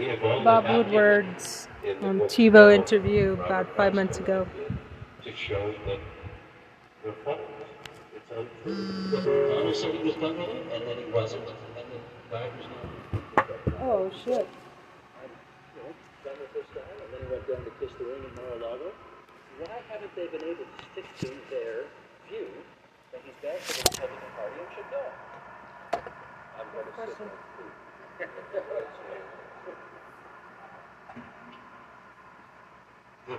we have all Bob Woodward's in the um, TiVo interview about five months ago. To show that they're false. It's untrue. Connor said he was done with it, and then he wasn't, and the guy was not. Oh shit. done with this guy, and then he went down to kiss the ring in Mar-a-Lago. Why haven't they been able to stick to their view that he's bad for the Republican Party and should go? I'm going to sit there. But there- I, I, there's evidence of it.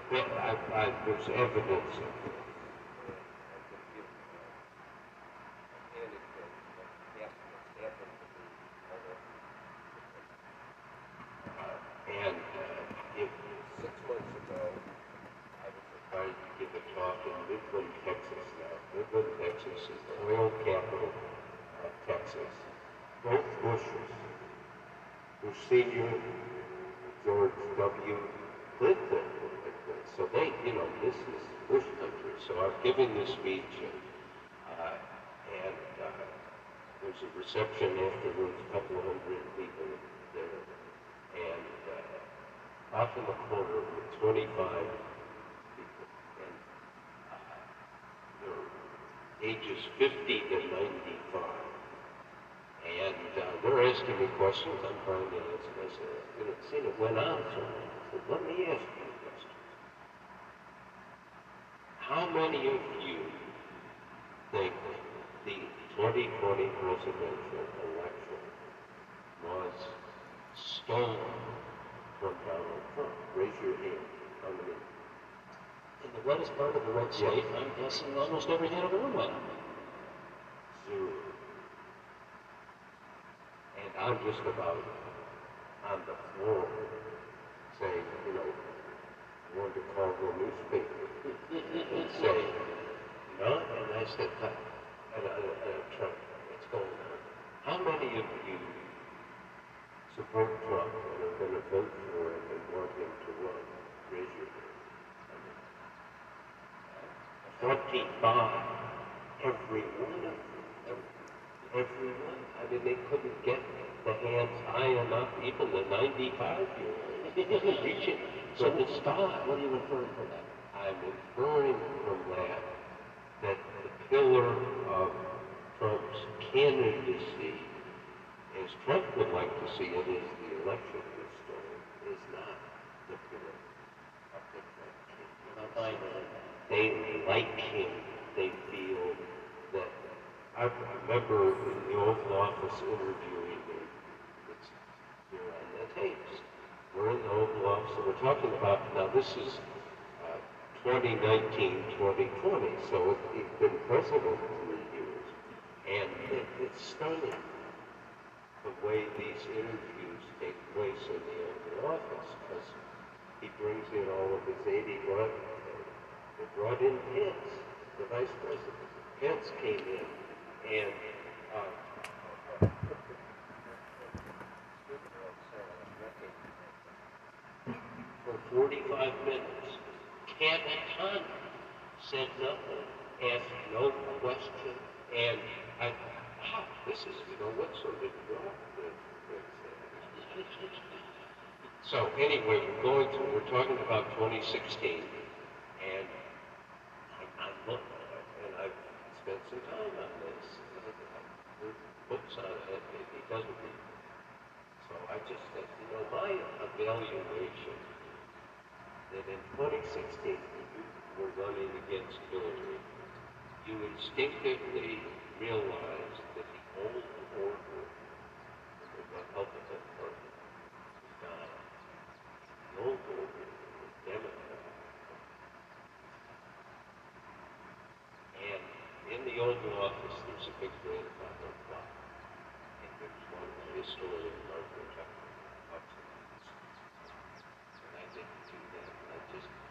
And uh, six months ago, I was invited to give a talk in Midland, Texas now. Midland, Texas is the oil capital of Texas. Both Bushes, Bush Senior, George W. Clinton. So they, you know, this is Bush country. So I'm giving this speech, and, uh, and uh, there's a reception afterwards, a couple of hundred people there, and uh, off in the corner were 25 people, and uh, they're ages 50 to 95. And uh, they're asking me questions. I'm trying to answer. I said, and it, it went on so long. Let me ask you a question. How many of you think the 2020 presidential election was stolen from Donald Trump? Raise your hand. How many? In the wettest part of the red state, I'm guessing almost every hand of the room went up. Zero. And I'm just about on the floor saying, you know, Wanted to call the newspaper and say, no, and I I, and I Trump, what's going on? How many of you support Trump and are going to vote for him and want him to run? Raise your hand. Forty-five. Every one of them. Every, everyone. I mean, they couldn't get the hands high enough, even the ninety-five-year-old. For the sky. What are you inferring from that? I'm inferring from that that the pillar of Trump's candidacy, as Trump would like to see it, is the election was is not the pillar of the Trump that. they like him. They feel that. I remember in the Oval Office interviewing him. It's here on the tapes. We're in the Oval Office and we're talking about now. This is uh, 2019, 2020. So he's been president for three years, and it, it's stunning the way these interviews take place in the Oval Office because he brings in all of his 80 run. They brought in Pence, the vice president. Pence came in and uh, for 45 minutes. Kevin Hunt said nothing, asked no question, and I wow, this is, you know, what's so that's, so anyway, we're going through, we're talking about 2016, and I, I look, and I've spent some time on this. read books on it, he doesn't read. So I just said, you know, my evaluation that in 2016, when you were running against Hillary, you instinctively realized that the old order in the Republican Party was dying. The old order was Democrat. And in the Oval Office, there's a big grandfather clock. And there's one historian, Margaret Tucker, talks about this. And I didn't do that. I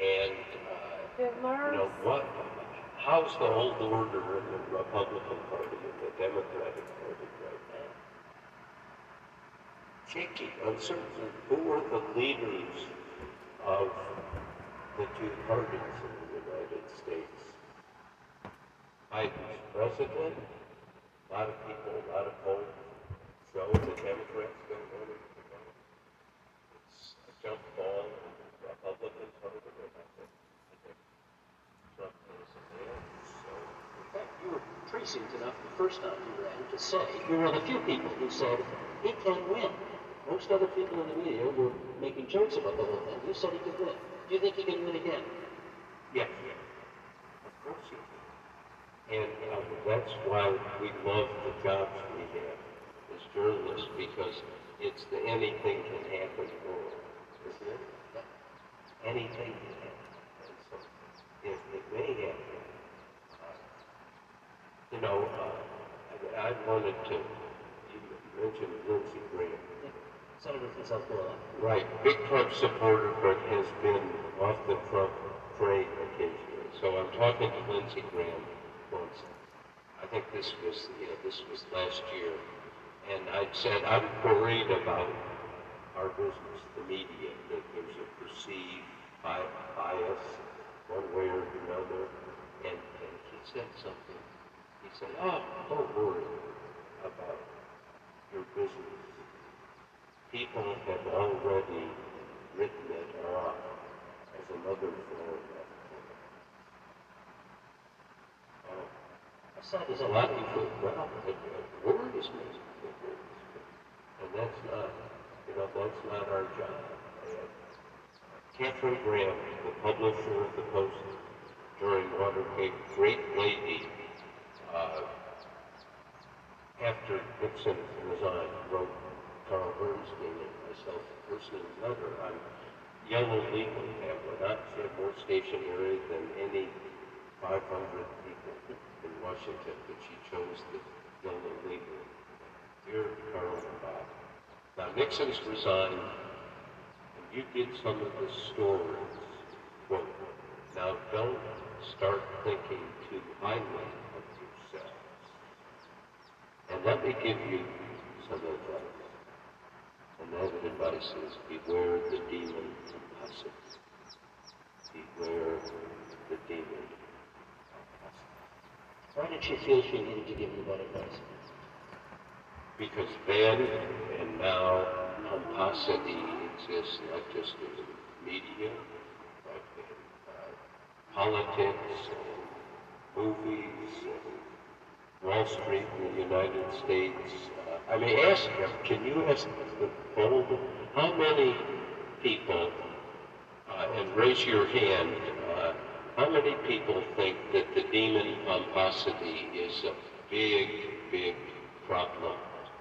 And, uh, you know, what, how's the whole order in the Republican Party and the Democratic Party right now? Shaky, uncertain. Who are the leaders of the two parties in the United States? Biden's president, a lot of people, a lot of polls show the Democrats don't want him to. It's a jump ball, the Republicans are the Republicans. I think Trump is there, so. In fact, prescient enough the first time he ran to say we were one of the few people who said he can win. Most other people in the media were making jokes about the whole thing. You said he could win. Do you think he can win again? Yeah, of course he can. And uh, that's why we love the jobs we have as journalists because it's the anything can happen world, isn't it? Anything can happen. And so if it may happen. You know, uh, I, I wanted to, you mentioned Lindsey Graham. Senator from South Carolina. Right, big Trump supporter, but has been off the Trump train occasionally. So I'm talking to Lindsey Graham once. I think this was, you know, this was last year. And I said, I'm worried about our business, the media, that there's a perceived bi- bias one way or another. And, and he said something. He said, oh, don't worry about your business people have already written it off as another form of uh, What side there's a lot of people, well, it, it worries me. Me. And that's not, you know, that's not our job. Katharine Graham, the publisher of the Post during Watergate, great lady, uh, after Nixon resigned, wrote Carl Bernstein and myself a personal letter on yellow legal pamphlet. Not had more stationery than any 500 people in Washington, but she chose the yellow legal. Dear Carl and Bob. Now Nixon's resigned, and you get some of the stories. Quote, now don't start thinking too highly let me give you some advice. And that advice is beware the demon compulsive. Beware the demon compulsive. Why did she feel she needed to give you that advice? Because then and now pomposity exists not just in the media, but in uh, politics and movies and Wall Street in the United States. Uh, I may ask them, can you ask the bold, how many people, uh, and raise your hand, uh, how many people think that the demon pomposity is a big, big problem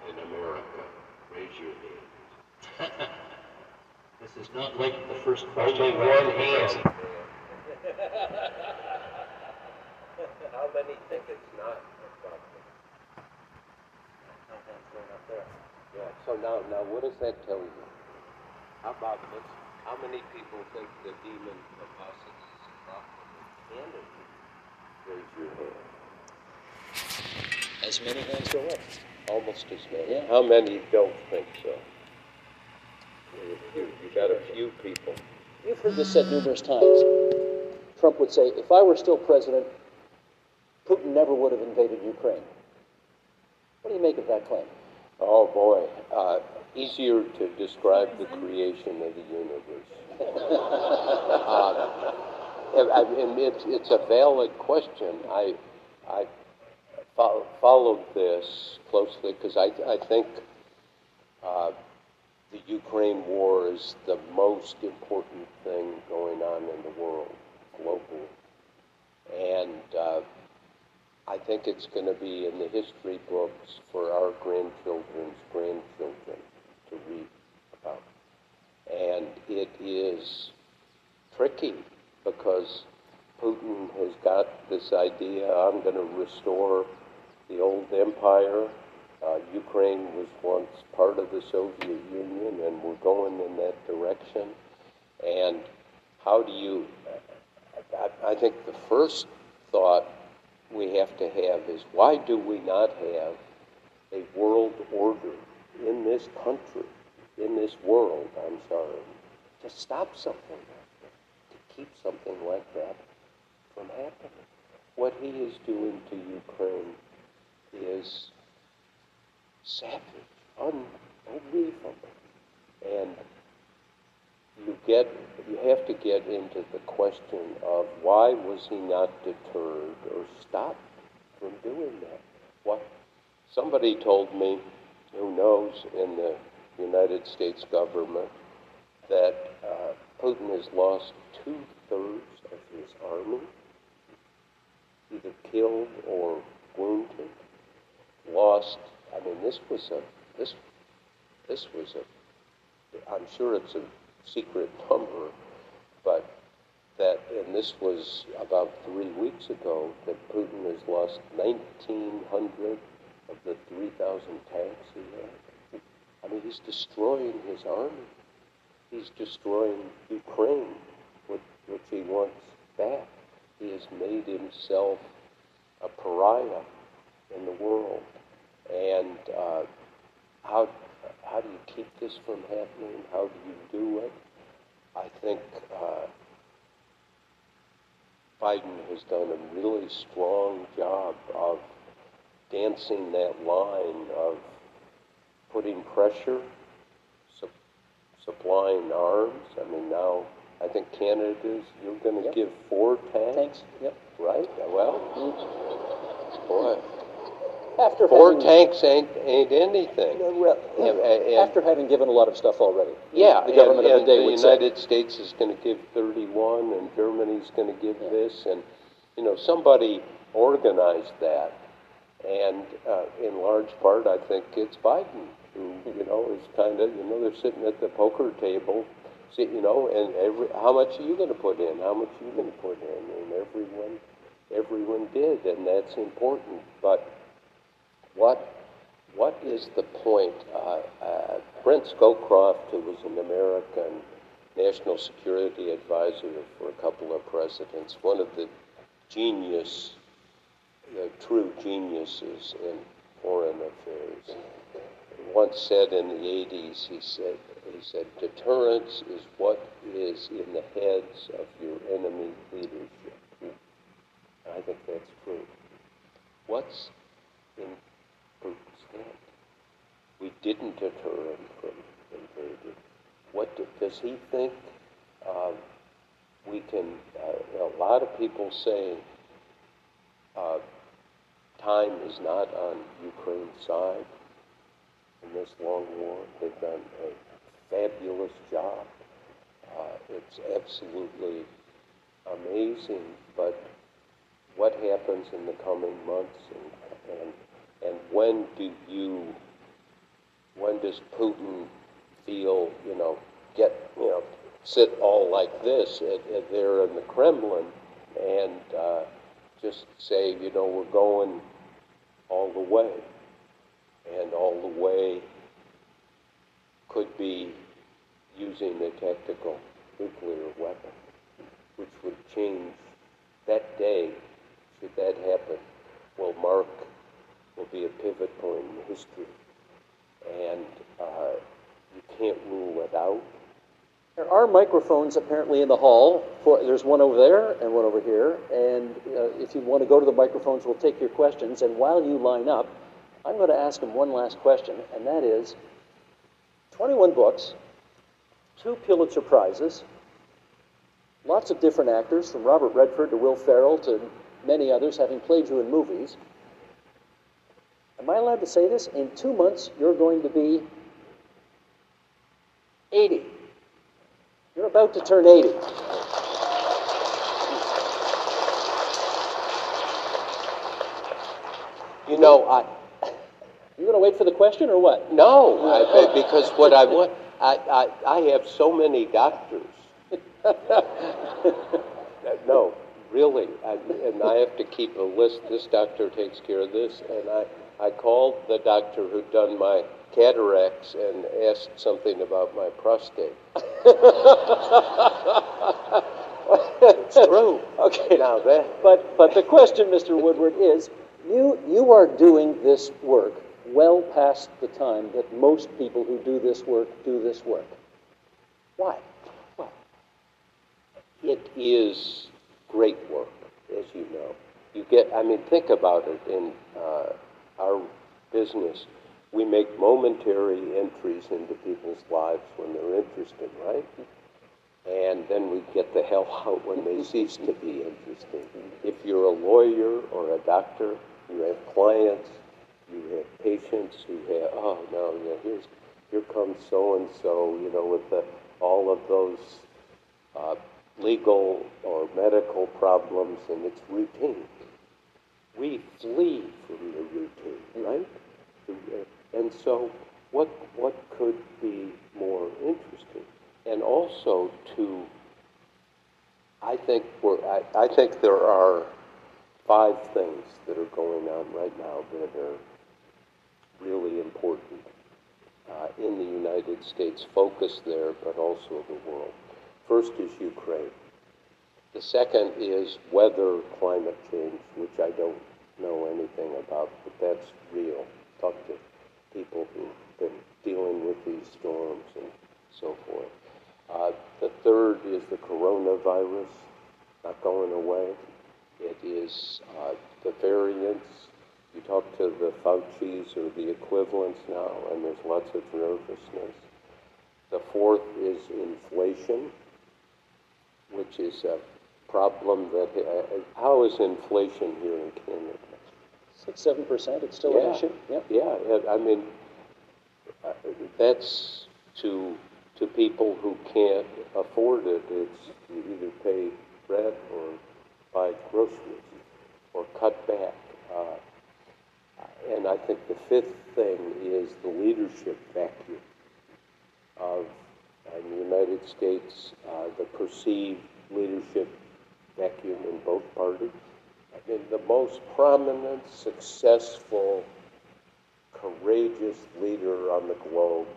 in America? Raise your hand. This is not like the first question. Only one hand. How many think it's not a problem? Yeah, so now, now what does that tell you? How about this? How many people think the demon pomposity is a problem in Canada? Raise your hand. As many hands go up. Almost as many. Yeah. How many don't think so? You, you- you got a few people. You've heard this said numerous times. Trump would say, if I were still president, Putin never would have invaded Ukraine. What do you make of that claim? Oh, boy. Uh, easier to describe the creation of the universe. uh, and, I- it's, it's a valid question. I, I fo- followed this closely because I, I think uh, the Ukraine war is the most important thing going on in the world globally. And uh, I think it's going to be in the history books for our grandchildren's grandchildren to read about. And it is tricky because Putin has got this idea I'm going to restore the old empire. Uh, Ukraine was once part of the Soviet Union, and we're going in that direction. And how do you, I, I think the first thought we have to have is why do we not have a world order in this country, in this world, I'm sorry, to stop something like that, to keep something like that from happening? What he is doing to Ukraine is savage, unbelievable. And you get you have to get into the question of why was he not deterred or stopped from doing that? What somebody told me who knows in the United States government that uh, Putin has lost two thirds of his army, either killed or wounded, lost. I mean, this was a this this was a. I'm sure it's a secret number, but that, and this was about three weeks ago, that Putin has lost 1,900 of the 3,000 tanks he had. I mean, he's destroying his army. He's destroying Ukraine, which, he wants back. He has made himself a pariah in the world. And uh, how, how do you keep this from happening? How do you do it? I think uh, Biden has done a really strong job of dancing that line of putting pressure, su- supplying arms. I mean, now I think Canada's, you're going to Yep. give four tanks, Thanks. Yep. right? Well, boy, After four having, tanks ain't ain't anything. Uh, well, Yeah, and- after having given a lot of stuff already. Yeah, the government and, of the day the say. United States is going to give 31, and Germany's going to give this, and you know somebody organized that, and uh, in large part, I think it's Biden who you know is kind of you know they're sitting at the poker table, see, you know, and every how much are you going to put in? How much are you going to put in? And everyone, everyone did, and that's important, but what what is the point? Uh, uh, Brent Scowcroft, who was an American national security advisor for a couple of presidents, one of the genius, the true geniuses in foreign affairs, once said in the 80s, he said, he said, deterrence is what is in the heads of your enemy leadership. I think that's true. What's in Head? We didn't deter him from invading. What do, does he think um, we can? Uh, a lot of people say uh, time is not on Ukraine's side in this long war. They've done a fabulous job. Uh, it's absolutely amazing, but what happens in the coming months and when do you, when does Putin feel, you know, get, you know, sit all like this at, at there in the Kremlin and uh, just say, you know, we're going all the way. And all the way could be using a tactical nuclear weapon, which would change that day, should that happen, will mark, will be a pivot point in history. And uh, you can't rule it out. There are microphones apparently in the hall. For, there's one over there and one over here. And uh, if you want to go to the microphones, we'll take your questions. And while you line up, I'm going to ask him one last question, and that is 21 books, two Pulitzer Prizes, lots of different actors, from Robert Redford to Will Ferrell to many others, having played you in movies. Am I allowed to say this? In two months, you're going to be 80. You're about to turn 80. You know, I, You going to wait for the question or what? no, I, because what I want, I, I, I have so many doctors. no, really, I, and I have to keep a list. This doctor takes care of this, and I, I called the doctor who'd done my cataracts and asked something about my prostate. It's true. Okay. Now that, But, but the question, Mr. Woodward, is, you, you are doing this work well past the time that most people who do this work do this work. Why? Why? it is great work, as you know. You get, I mean, think about it. In uh, our business, we make momentary entries into people's lives when they're interested, right? And then we get the hell out when they cease to be interesting. If you're a lawyer or a doctor, you have clients, you have patients who have, oh no, yeah, here's, here comes so and so, you know, with the, all of those uh, legal or medical problems, and it's routine. We flee from the routine, right? And so, what what could be more interesting? And also to, I think we're, I, I think there are five things that are going on right now that are really important uh, in the United States, focus there, but also the world. First is Ukraine. The second is weather, climate change, which I don't know anything about, but that's real. Talk to people who've been dealing with these storms and so forth. Uh, the third is the coronavirus, not going away. It is uh, the variants. You talk to the Fauci's or the equivalents now, and there's lots of nervousness. The fourth is inflation, which is a problem that, uh, how is inflation here in Canada? Six, seven percent, it's still an issue? Yep. Yeah, I mean, uh, that's to, to people who can't afford it, it's you either pay rent or buy groceries or cut back. Uh, and I think the fifth thing is the leadership vacuum of, in the United States, uh, the perceived leadership vacuum in both parties. I mean, the most prominent, successful, courageous leader on the globe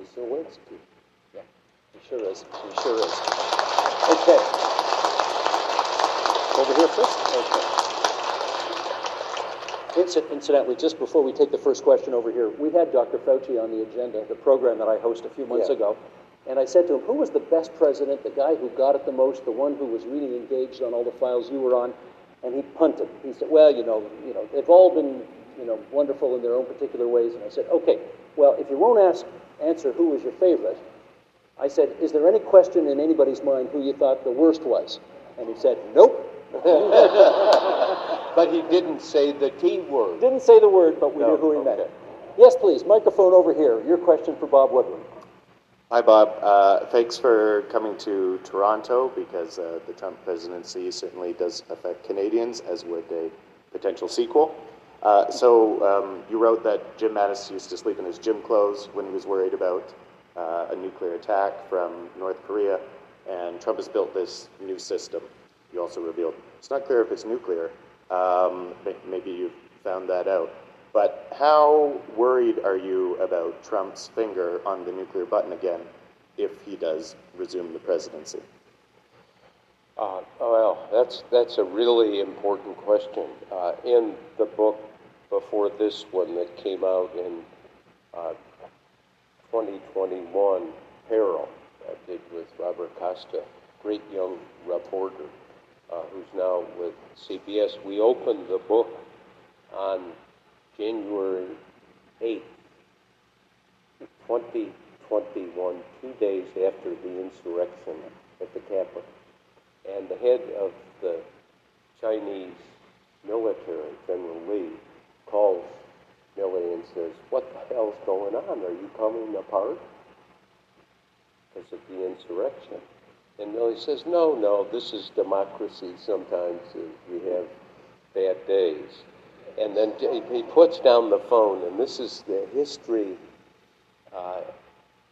is Zelensky. Yeah, he sure is, he sure is. Okay. Over here first? Okay. Incidentally, just before we take the first question over here, we had Dr. Fauci on the agenda, the program that I hosted a few months Yeah. ago. And I said to him, who was the best president, the guy who got it the most, the one who was really engaged on all the files you were on? And he punted. He said, well, you know, you know, they've all been, you know, wonderful in their own particular ways. And I said, okay, well, if you won't ask, answer who was your favorite, I said, is there any question in anybody's mind who you thought the worst was? And he said, nope. But he didn't say the T word. Didn't say the word, but we No, knew who he meant. okay. Yes, please, microphone over here. Your question for Bob Woodward. Hi, Bob. Uh, thanks for coming to Toronto because uh, the Trump presidency certainly does affect Canadians, as would a potential sequel. Uh, so um, you wrote that Jim Mattis used to sleep in his gym clothes when he was worried about uh, a nuclear attack from North Korea, and Trump has built this new system. You also revealed it's not clear if it's nuclear. Um, maybe you found that out. But how worried are you about Trump's finger on the nuclear button again if he does resume the presidency? Uh, well, that's, that's a really important question. Uh, in the book before this one that came out in uh, 2021, Peril, I did with Robert Costa, great young reporter uh, who's now with CBS, we opened the book on January 8th, 2021, two days after the insurrection at the Capitol. And the head of the Chinese military, General Lee, calls Milley and says, What the hell's going on? Are you coming apart? Because of the insurrection. And Milley says, No, no, this is democracy. Sometimes we have bad days. And then he puts down the phone, and this is the history uh,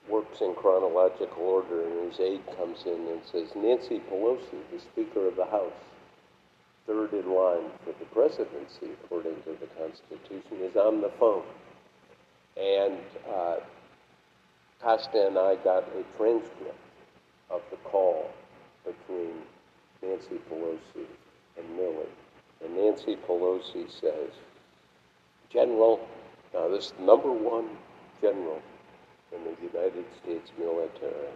works in chronological order, and his aide comes in and says, Nancy Pelosi, the Speaker of the House, third in line for the presidency, according to the Constitution, is on the phone. And uh, Costa and I got a transcript of the call between Nancy Pelosi and Milley. And Nancy Pelosi says, General, now this number one general in the United States military.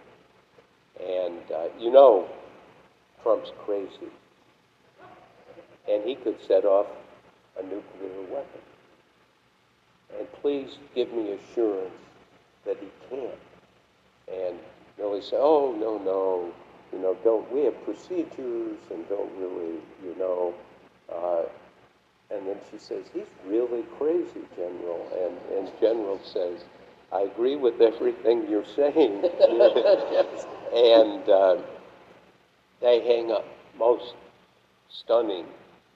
And uh, you know, Trump's crazy. And he could set off a nuclear weapon. And please give me assurance that he can't. And Milley said, Oh, no, no, you know, don't, we have procedures and don't really, you know. Uh, and then she says, He's really crazy, General. And, and General says, I agree with everything you're saying. and uh, they hang up. Most stunning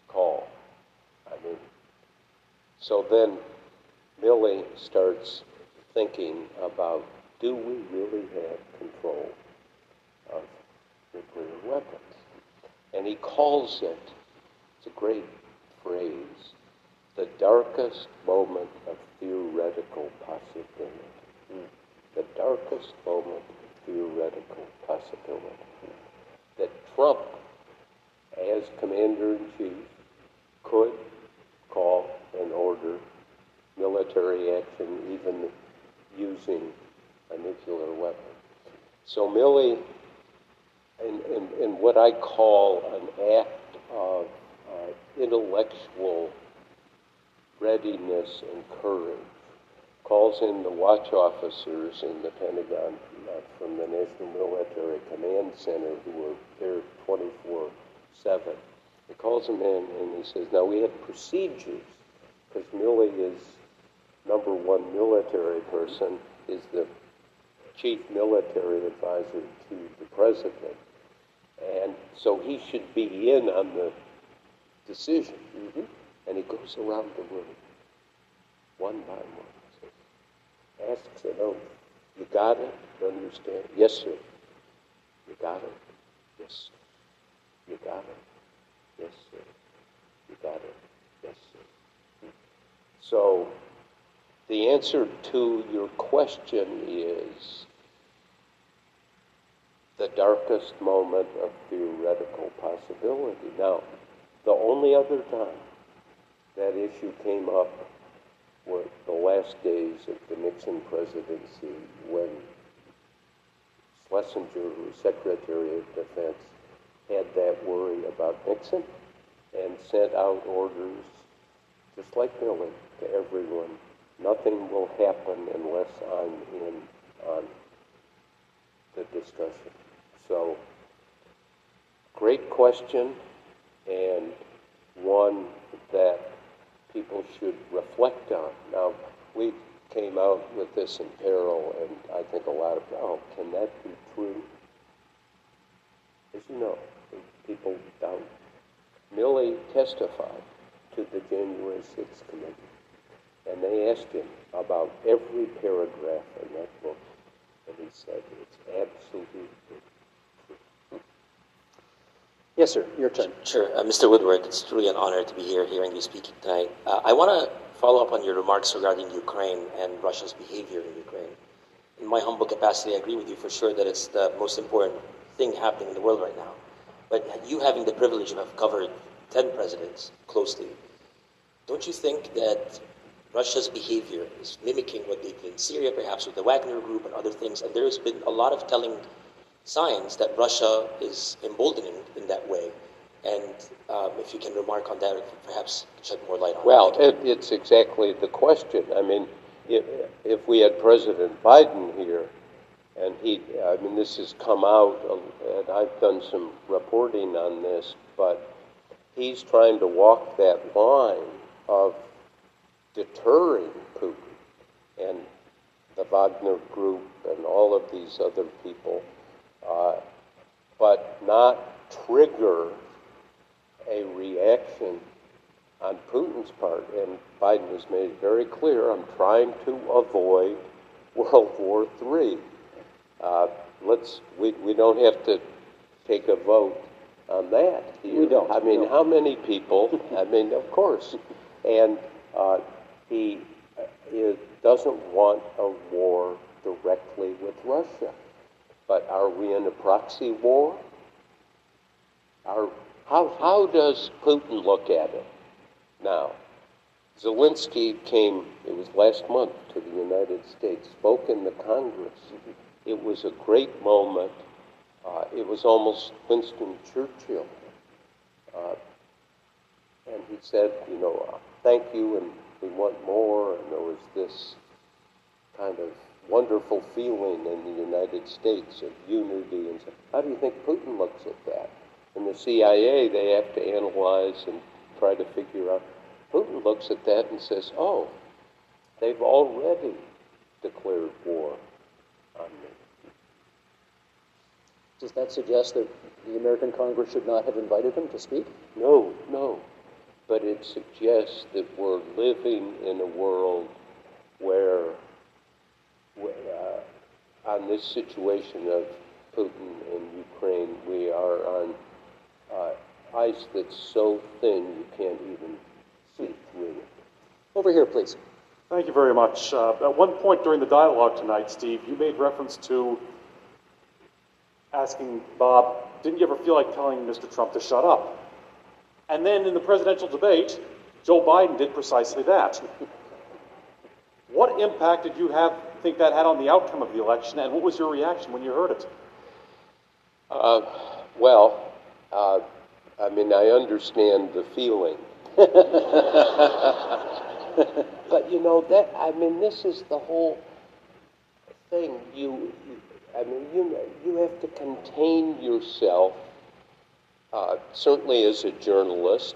call. I mean, so then Milley starts thinking about do we really have control of nuclear weapons? And he calls it, it's a great phrase, the darkest moment of theoretical possibility. The darkest moment of theoretical possibility. That Trump, as commander in chief, could call and order military action, even using a nuclear weapon. So Milley, in, in, what I call an act of intellectual readiness and courage, calls in the watch officers in the Pentagon uh, from the National Military Command Center who were there 24 7. He calls them in and he says, Now we have procedures, because Milley is number one military person, is the chief military advisor to the president. And so he should be in on the decision. Mm-hmm. And he goes around the room, one by one, says, asks an oath. You got it? Don't you understand? Yes, sir. You got it? Yes, sir. You got it? Yes, sir. You got it? Yes, sir. Hmm. So the answer to your question is the darkest moment of theoretical possibility. Now, the only other time that issue came up were the last days of the Nixon presidency when Schlesinger, who was Secretary of Defense, had that worry about Nixon and sent out orders, just like Milley, to everyone. Nothing will happen unless I'm in on the discussion. So, great question, and one that people should reflect on. Now, we came out with this in peril, and I think a lot of, oh, can that be true? As you know, people doubt. Milley testified to the January 6th committee, and they asked him about every paragraph in that book, and he said it's absolutely. Yes, sir, your turn. Sure. Uh, Mr. Woodward, it's truly an honor to be here hearing you speaking tonight. Uh, I want to follow up on your remarks regarding Ukraine and Russia's behavior in Ukraine. In my humble capacity, I agree with you for sure that it's the most important thing happening in the world right now. But you having the privilege of covered 10 presidents closely, don't you think that Russia's behavior is mimicking what they did in Syria, perhaps with the Wagner Group and other things? And there's been a lot of telling signs that Russia is emboldening in that way. And um, if you can remark on that, perhaps shed more light on Well, it, it's exactly the question. I mean, if, if we had President Biden here, and he, I mean, this has come out, uh, and I've done some reporting on this, but he's trying to walk that line of deterring Putin and the Wagner Group and all of these other people, uh, but not trigger a reaction on Putin's part. And Biden has made it very clear I'm trying to avoid World War III. Uh, let's, we, we don't have to take a vote on that. Here. We don't, I mean, no. how many people? I mean, of course. And uh, he, is, doesn't want a war directly with Russia. But are we in a proxy war? Are, how, how does Putin look at it now? Zelensky came, it was last month, to the United States, spoke in the Congress. It was a great moment. Uh, it was almost Winston Churchill. Uh, and he said, you know, uh, thank you, and we want more. And there was this kind of wonderful feeling in the United States of unity. And so, how do you think Putin looks at that? In the CIA, they have to analyze and try to figure out. Putin looks at that and says, oh, they've already declared war on me. Does that suggest that the American Congress should not have invited him to speak? No, no. But it suggests that we're living in a world where, where uh, on this situation of Putin and Ukraine, we are on uh, ice that's so thin you can't even see through it. Over here, please. Thank you very much. Uh, at one point during the dialogue tonight, Steve, you made reference to asking Bob, didn't you ever feel like telling Mr. Trump to shut up? And then in the presidential debate, Joe Biden did precisely that. what impact did you have think that had on the outcome of the election, and what was your reaction when you heard it? Uh, well, uh, I mean, I understand the feeling. but you know that I mean, this is the whole thing. You, you I mean, you you have to contain yourself. Uh, certainly, as a journalist,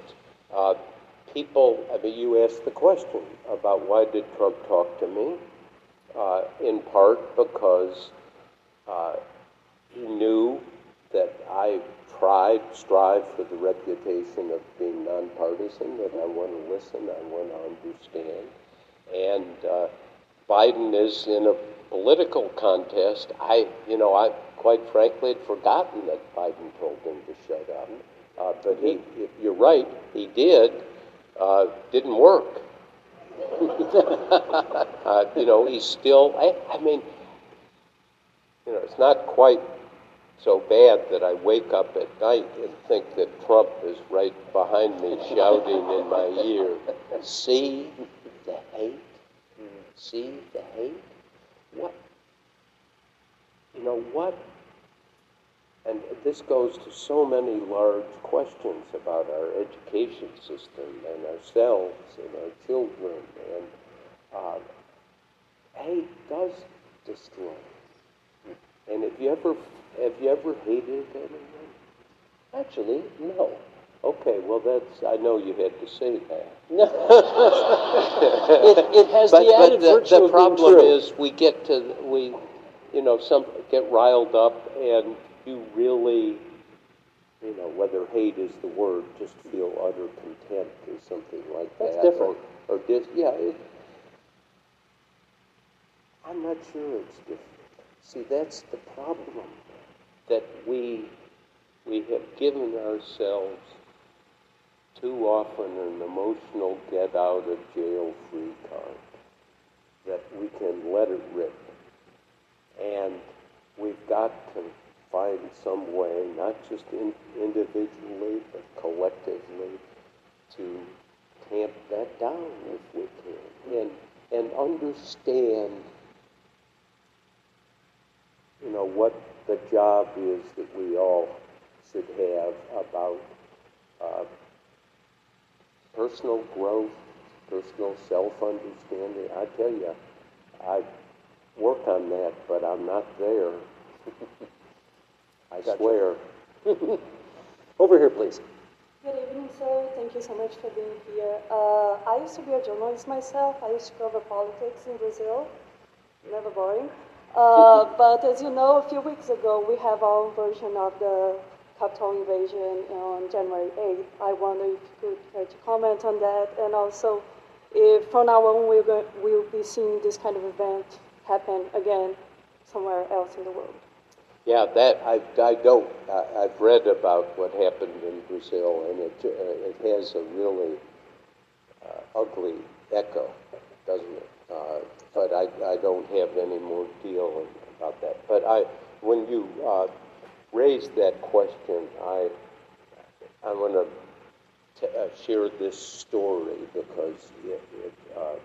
uh, people. I mean, you asked the question about why did Trump talk to me? Uh, in part because uh, he knew that I tried, strive for the reputation of being nonpartisan, that I want to listen, I want to understand. And uh, Biden is in a political contest. I, you know, I quite frankly had forgotten that Biden told him to shut up. Uh, but he, you're right, he did. Uh, didn't work. uh, you know, he's still. I, I mean, you know, it's not quite so bad that I wake up at night and think that Trump is right behind me shouting in my ear, See the hate? See the hate? What? You know what? And this goes to so many large questions about our education system and ourselves and our children. And uh, hate does destroy. And if you ever have you ever hated anyone? Actually, no. Okay, well, that's, I know you had to say that. It, it has But, the but added the, virtue the of being problem true. is, we get to, we, you know, some, get riled up and you really, you know, whether hate is the word, just feel utter contempt or something like That's that. That's different. Or, or dis, yeah, it, I'm not sure it's different. See, that's the problem, that we, we have given ourselves too often an emotional get out of jail free card, that we can let it rip. And we've got to find some way, not just in, individually, but collectively, to tamp that down if we can, and, and understand you know, what the job is that we all should have about uh, personal growth, personal self-understanding. I tell you, I work on that, but I'm not there. I swear. Over here, please. Good evening, sir. Thank you so much for being here. Uh, I used to be a journalist myself. I used to cover politics in Brazil. Never boring. Uh, but as you know, a few weeks ago, we have our own version of the Capitol invasion on January 8th. I wonder if you could comment on that, and also if from now on we're going, we'll be seeing this kind of event happen again somewhere else in the world. Yeah, that I, I don't. I, I've read about what happened in Brazil, and it uh, it has a really uh, ugly echo, doesn't it? Uh, but I, I don't have any more deal about that. But I, when you uh, raised that question, I, I want to uh, share this story because it, it uh,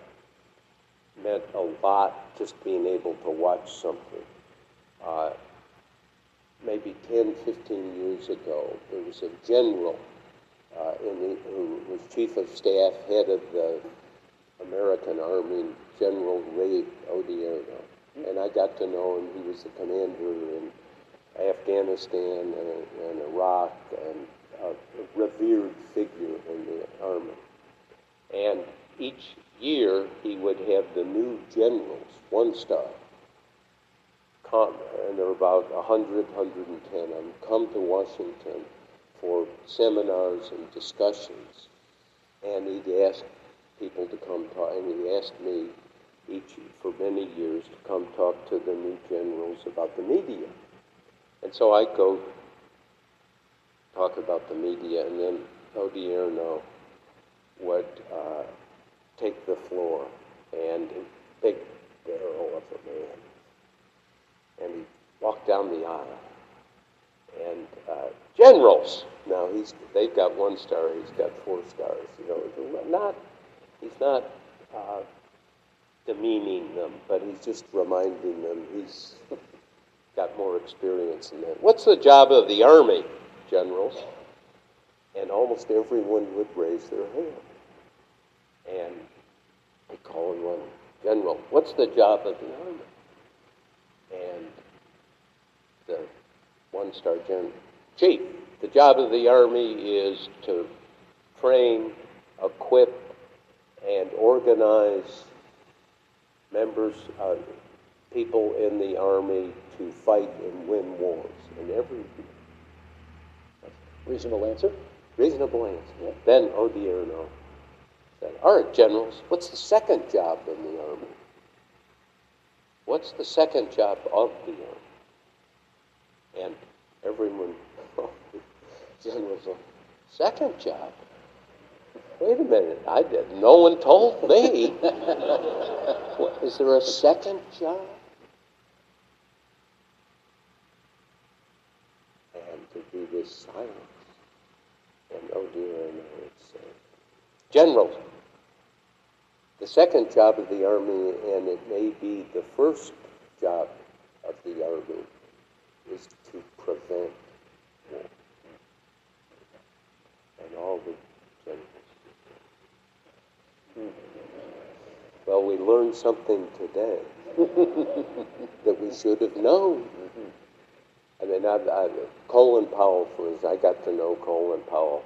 meant a lot just being able to watch something. Uh, maybe 10, 15 years ago, there was a general uh, the, who was chief of staff, head of the American Army, General Ray Odierno. And I got to know him. He was the commander in Afghanistan and, and Iraq and a revered figure in the Army. And each year he would have the new generals, one star, come, and there were about 100, 110 of them, come to Washington for seminars and discussions. And he'd ask people to come talk, and he asked me each for many years to come talk to the new generals about the media. And so I go talk about the media, and then Odierno would uh, take the floor, and big barrel of a man, and he walked down the aisle, and uh, generals. Now he's they've got one star, he's got four stars. You know, not he's not uh, demeaning them, but he's just reminding them he's got more experience than that. What's the job of the army, generals? And almost everyone would raise their hand. And I call in one general. What's the job of the army? And the one-star general, chief. The job of the army is to train, equip, and organize members, uh, people in the army to fight and win wars. And every Reasonable answer? reasonable answer. Then Odierno said, All right, generals, what's the second job in the army? What's the second job of the army? And everyone, generals, said, second job? Wait a minute, I did. No one told me. What, Is there a second job? And to do this silence. And oh dear, no, it's uh, generals. The second job of the army, and it may be the first job of the army, is to prevent war. And all the. Well, we learned something today that we should have known. I mean, I, I, Colin Powell, for instance, I got to know Colin Powell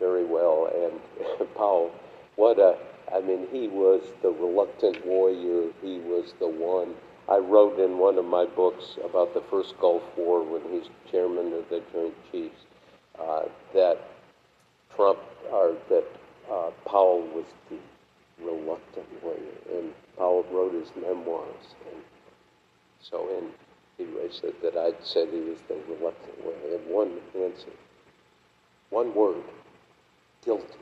very well, and Powell, what a, I mean, he was the reluctant warrior. He was the one. I wrote in one of my books about the first Gulf War when he's chairman of the Joint Chiefs uh, that Trump, or that uh, Powell was the reluctant warrior, and Powell wrote his memoirs, and so in he said that I'd said he was the reluctant warrior. And one answer, one word, guilty.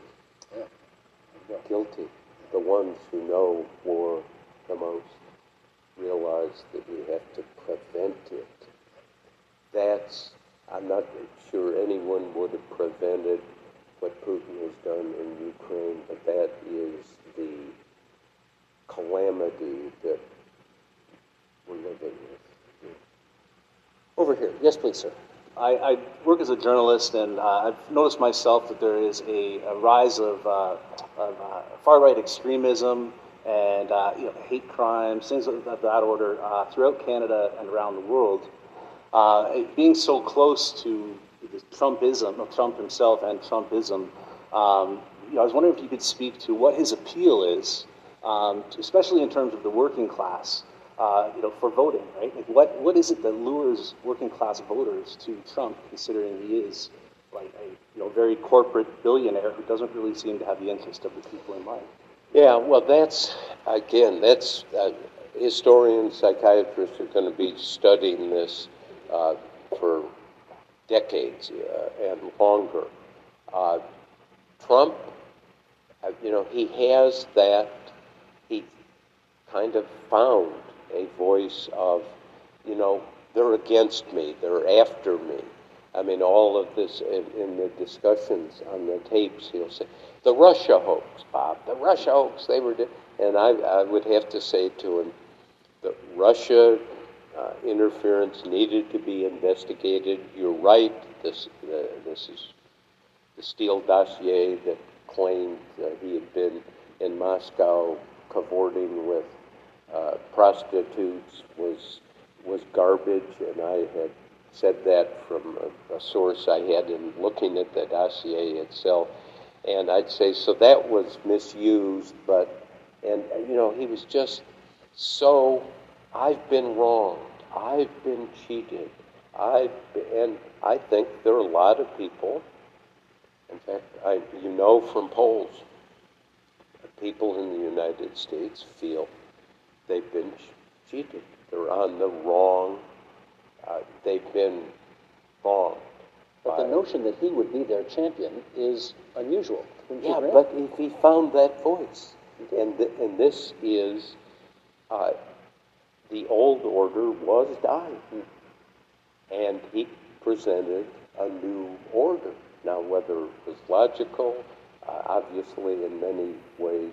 Yeah, Guilty. The ones who know war the most realize that we have to prevent it. That's, I'm not sure anyone would have prevented what Putin has done in Ukraine, but that is the calamity that we're living with. Over here. Yes, please, sir. I, I work as a journalist, and uh, I've noticed myself that there is a, a rise of, uh, of uh, far-right extremism and uh, you know, hate crimes, things of that order, uh, throughout Canada and around the world. Uh, being so close to Trumpism, Trump himself and Trumpism, um, you know, I was wondering if you could speak to what his appeal is, um, especially in terms of the working class uh, you know, for voting, right? Like, what, what is it that lures working class voters to Trump, considering he is like a you know very corporate billionaire who doesn't really seem to have the interest of the people in mind? Yeah, well, that's, again, that's, uh, historians, psychiatrists are going to be studying this uh, for decades uh, and longer. Uh, Trump, you know, he has that, he, kind of found a voice of, you know, they're against me, they're after me. I mean, all of this in, in the discussions on the tapes, he'll say, the Russia hoax, Bob, the Russia hoax, they were, di-" and I, I would have to say to him, the Russia uh, interference needed to be investigated. You're right. This, uh, this is the Steele dossier that claimed uh, he had been in Moscow cavorting with uh, prostitutes was was garbage, and I had said that from a, a source I had in looking at the dossier itself. And I'd say so that was misused, but and you know he was just so I've been wronged. I've been cheated. I've and I think there are a lot of people. In fact, I, you know from polls, people in the United States feel they've been cheated. They're on the wrong. Uh, they've been wronged. But the notion that he would be their champion is unusual. Yeah, but if he found that voice, and th- and this is, uh, the old order was dying, and he presented a new order. Now, whether it was logical, uh, obviously, in many ways,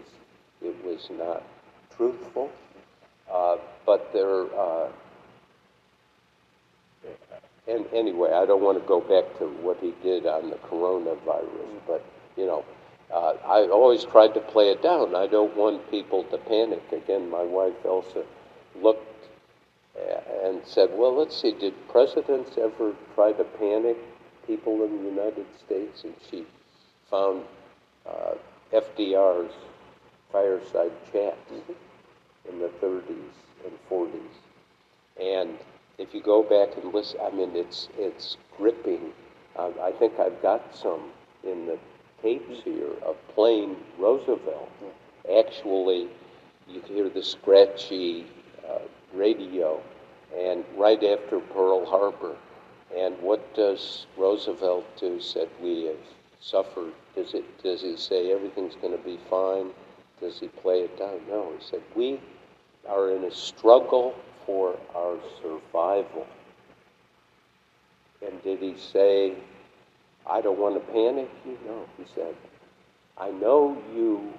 it was not truthful, uh, but there. Uh, and anyway, I don't want to go back to what he did on the coronavirus, but you know, uh, I always tried to play it down. I don't want people to panic. Again, my wife Elsa looked uh, and said, "Well, let's see. Did presidents ever try to panic people in the United States?" And she found uh, FDR's fireside chats in the 30s and 40s. And if you go back and listen, I mean, it's it's gripping. Uh, I think I've got some in the tapes here of playing Roosevelt. Actually, you hear the scratchy uh, radio, and right after Pearl Harbor. And what does Roosevelt do? Said we have suffered. Does it? Does he say everything's going to be fine? Does he play it down? No. He said we are in a struggle for our survival. And did he say, I don't want to panic you? No. He said, I know you,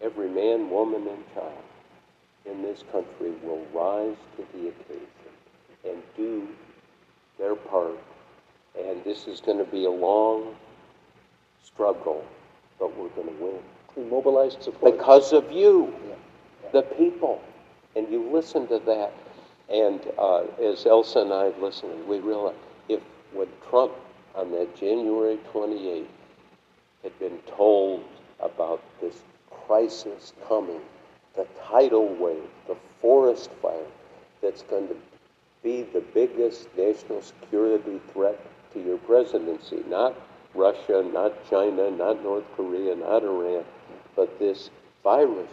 every man, woman, and child in this country will rise to the occasion and do their part. And this is going to be a long struggle, but we're going to win. He mobilized support. Because of you, the people. And you listen to that. And uh, as Elsa and I listened, we realized if when Trump on that January 28th had been told about this crisis coming, the tidal wave, the forest fire that's going to be the biggest national security threat to your presidency, not Russia, not China, not North Korea, not Iran, but this virus.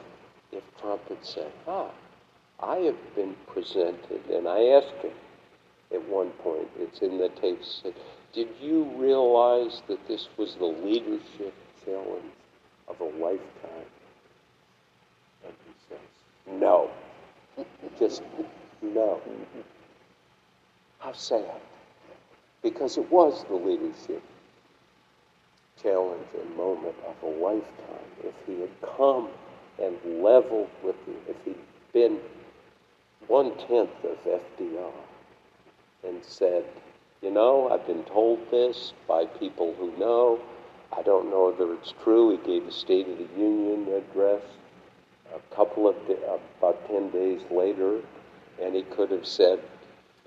If Trump had said, ah, I have been presented, and I asked him at one point, it's in the tapes, did you realize that this was the leadership challenge of a lifetime? And he says, no. Just no. How sad. Because it was the leadership challenge and moment of a lifetime. If he had come and leveled with you, if he'd been one tenth of FDR and said, you know, I've been told this by people who know. I don't know whether it's true. He gave a State of the Union address a couple of about 10 days later, and he could have said,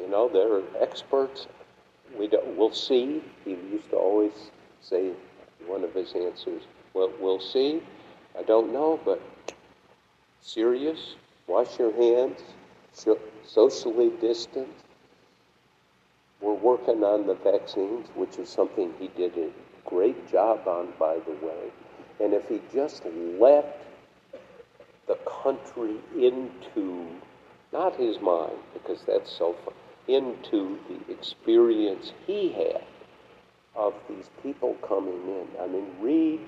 you know, there are experts. We don't, we'll see. He used to always say, one of his answers, well, we'll see. I don't know, but serious, wash your hands, socially distant. We're working on the vaccines, which is something he did a great job on, by the way. And if he just let the country into, not his mind, because that's so far, into the experience he had of these people coming in. I mean, read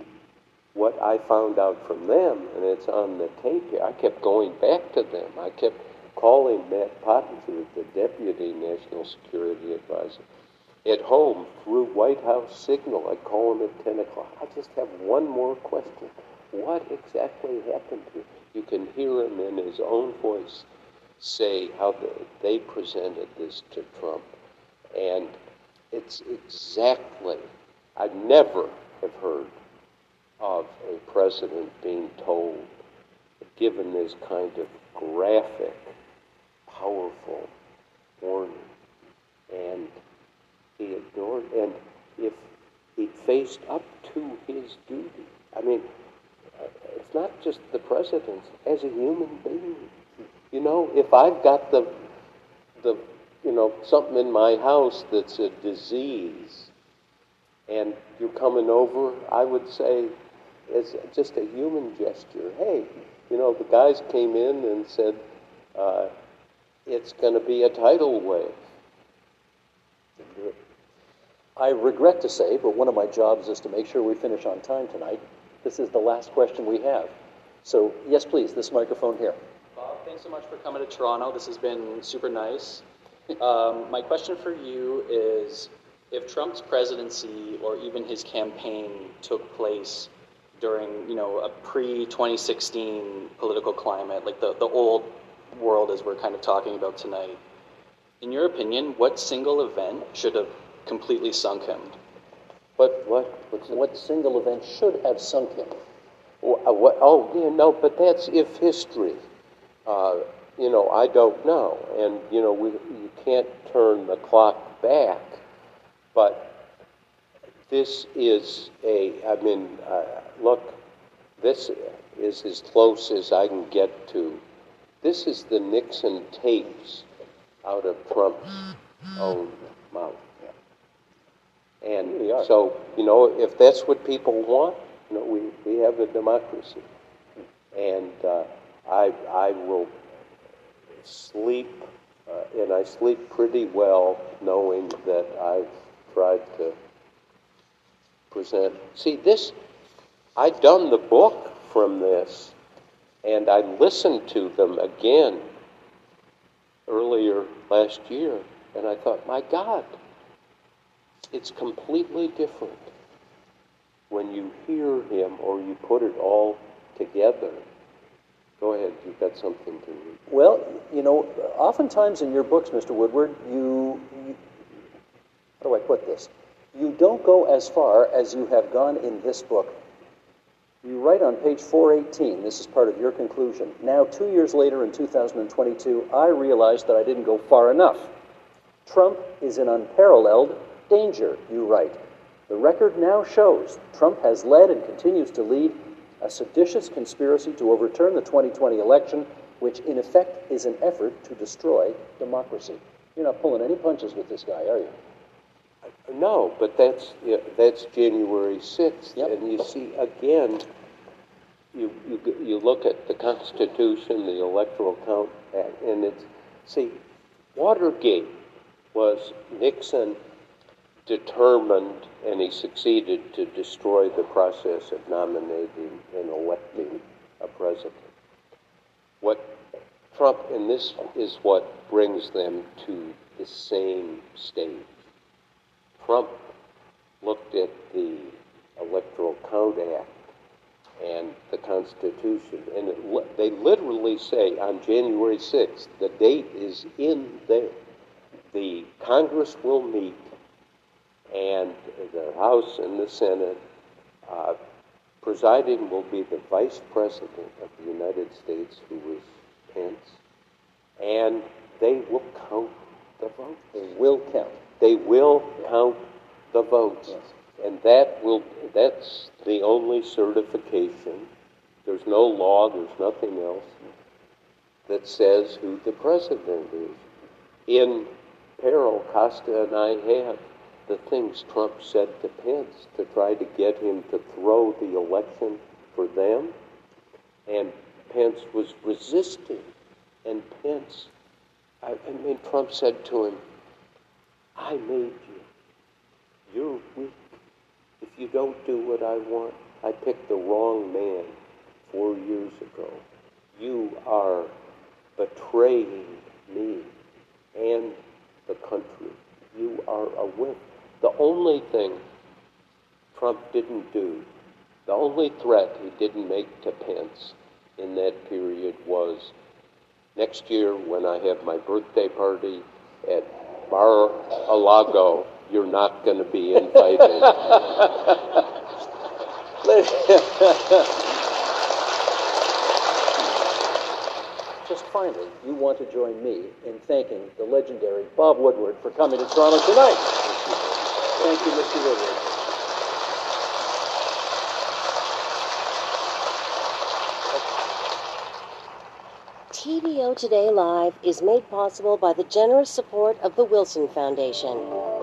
what I found out from them, and it's on the tape here, I kept going back to them. I kept calling Matt Pottinger, the Deputy National Security Advisor, at home through White House Signal. I call him at 10 o'clock. I just have one more question. What exactly happened him? You can hear him in his own voice say how the, they presented this to Trump. And it's exactly, I never have heard of a president being told, given this kind of graphic, powerful warning. And he ignored, and if he faced up to his duty, I mean, it's not just the president's, as a human being. You know, if I've got the, the, you know, something in my house that's a disease, and you're coming over, I would say, it's just a human gesture. Hey, you know, the guys came in and said, uh, it's going to be a tidal wave. I regret to say, but one of my jobs is to make sure we finish on time tonight. This is the last question we have. So, yes, please, this microphone here. Thanks so much for coming to Toronto. This has been super nice. Um, my question for you is if Trump's presidency or even his campaign took place during, you know, a pre-2016 political climate, like the, the old world as we're kind of talking about tonight, in your opinion, what single event should have completely sunk him? What, what, What single event should have sunk him? What, oh, yeah, no, but that's if history. Uh, you know, I don't know. And, you know, we, you can't turn the clock back. But this is a, I mean, uh, look, this is as close as I can get to. This is the Nixon tapes out of Trump's own mouth. And so, you know, if that's what people want, you know, we, we have a democracy. And uh, I, I will sleep, uh, and I sleep pretty well knowing that I've tried to present. See, this, I'd done the book from this, and I listened to them again earlier last year, and I thought, my God, it's completely different when you hear him or you put it all together. Go ahead, you've got something to read. Well, you know, oftentimes in your books, Mr. Woodward, you, you how do I put this? You don't go as far as you have gone in this book. You write on page 418, this is part of your conclusion. Now, two years later in 2022, I realized that I didn't go far enough. Trump is in unparalleled danger, you write. The record now shows Trump has led and continues to lead a seditious conspiracy to overturn the 2020 election, which in effect is an effort to destroy democracy. You're not pulling any punches with this guy, are you? No, but that's yeah, that's January sixth, Yep. and you see again. You, you you look at the Constitution, the Electoral Count Act, and it's see, Watergate was Nixon determined, and he succeeded to destroy the process of nominating and electing a president. What Trump, and this is what brings them to the same stage. Trump looked at the Electoral Count Act and the Constitution, and it, they literally say on January 6th, the date is in there. The Congress will meet, and the House and the Senate, uh, presiding will be the Vice President of the United States, who is Pence, and they will count the votes. They will count. They will count the votes. And that will, that's the only certification. There's no law, there's nothing else that says who the president is. In peril, Costa and I have the things Trump said to Pence to try to get him to throw the election for them. And Pence was resisting. And Pence, I, I mean, Trump said to him, I made you. You're weak. If you don't do what I want, I picked the wrong man four years ago. You are betraying me and the country. You are a wimp. The only thing Trump didn't do, the only threat he didn't make to Pence in that period was next year when I have my birthday party at Mar a Lago, you're not going to be invited. Just finally, you want to join me in thanking the legendary Bob Woodward for coming to Toronto tonight. Thank you, Mr. Woodward. TVO Today Live is made possible by the generous support of the Wilson Foundation.